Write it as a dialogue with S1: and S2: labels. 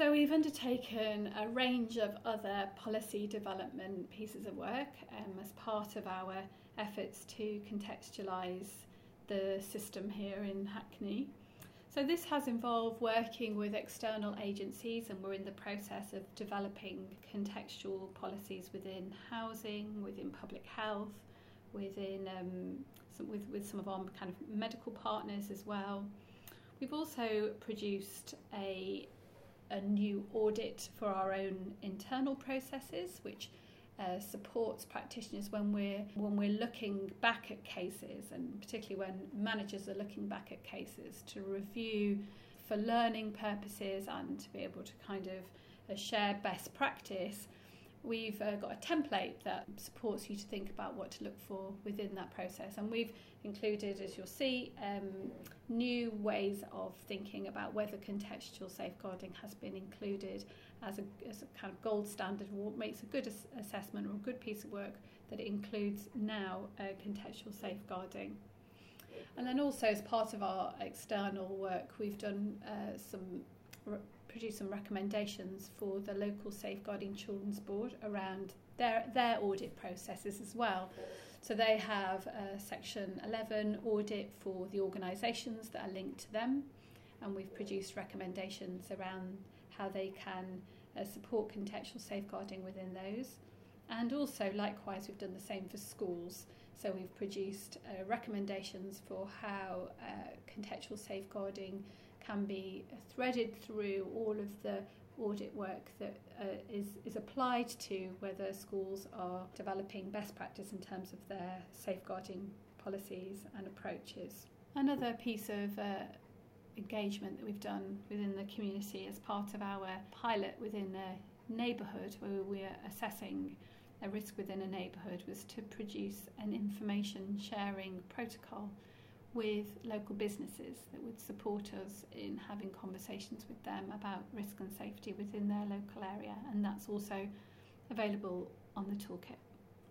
S1: So we've undertaken a range of other policy development pieces of work um, as part of our efforts to contextualise the system here in Hackney. So this has involved working with external agencies and we're in the process of developing contextual policies within housing, within public health, within um, some, with, with some of our kind of medical partners as well. We've also produced a, a new audit for our own internal processes, which uh, supports practitioners when we're when we're looking back at cases and particularly when managers are looking back at cases to review for learning purposes and to be able to kind of uh, share best practice we've uh, got a template that supports you to think about what to look for within that process and we've included as you'll see um, new ways of thinking about whether contextual safeguarding has been included as a, as a kind of gold standard what makes a good ass- assessment or a good piece of work that includes now uh, contextual safeguarding. And then also as part of our external work, we've done uh, some re- produced some recommendations for the local safeguarding children's board around their their audit processes as well. So they have a section 11 audit for the organisations that are linked to them, and we've produced recommendations around how they can uh, support contextual safeguarding within those. And also, likewise, we've done the same for schools. So we've produced uh, recommendations for how uh, contextual safeguarding can be threaded through all of the audit work that uh, is, is applied to whether schools are developing best practice in terms of their safeguarding policies and approaches. Another piece of uh, engagement that we've done within the community as part of our pilot within a neighbourhood where we're assessing a risk within a neighbourhood was to produce an information sharing protocol with local businesses that would support us in having conversations with them about risk and safety within their local area and that's also available on the toolkit.